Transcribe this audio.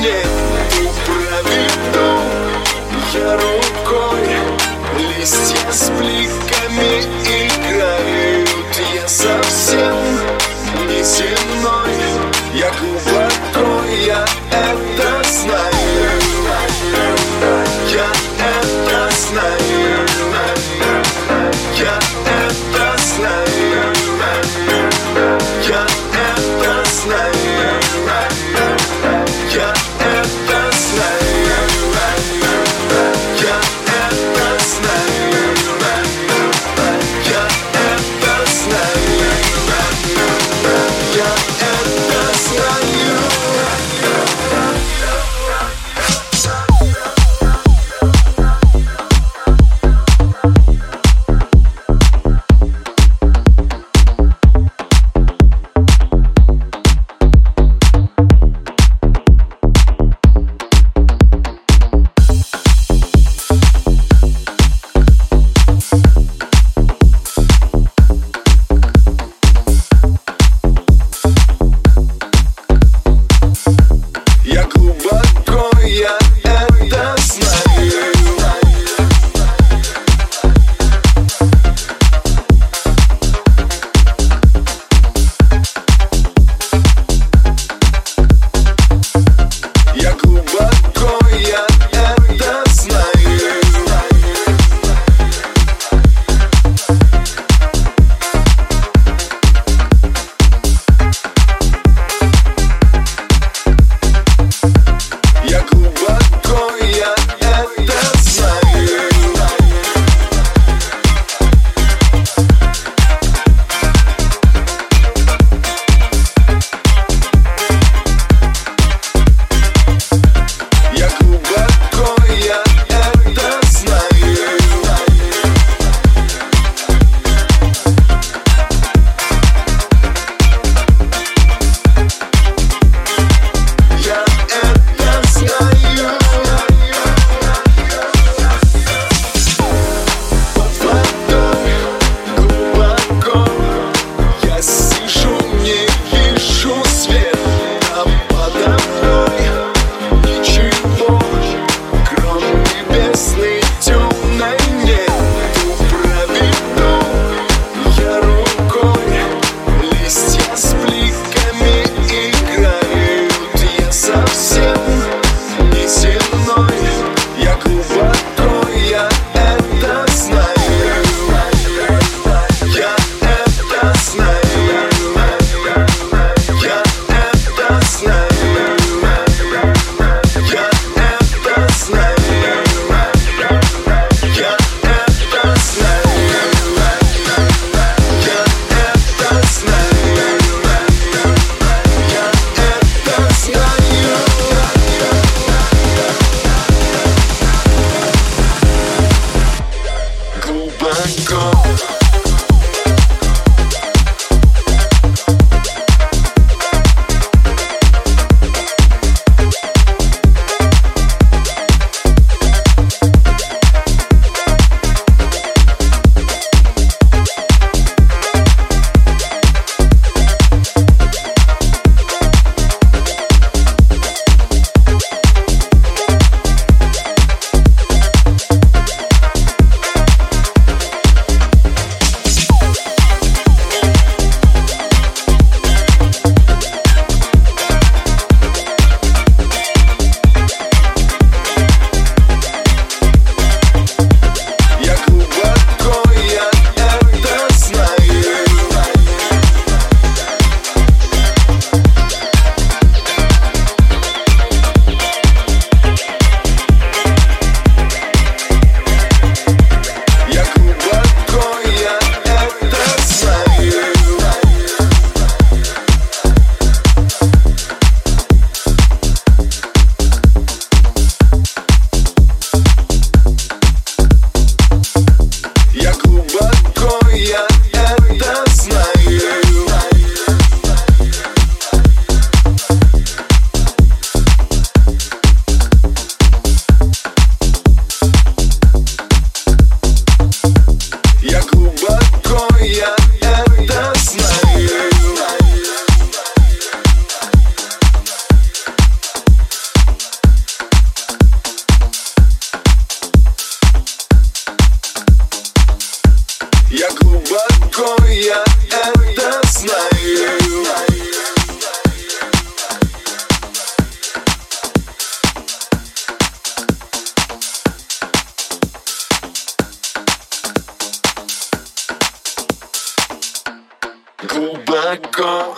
нет Проведу я рукой Листья с бликами играют. Я совсем не земной Я глубоко, я это down Глубоко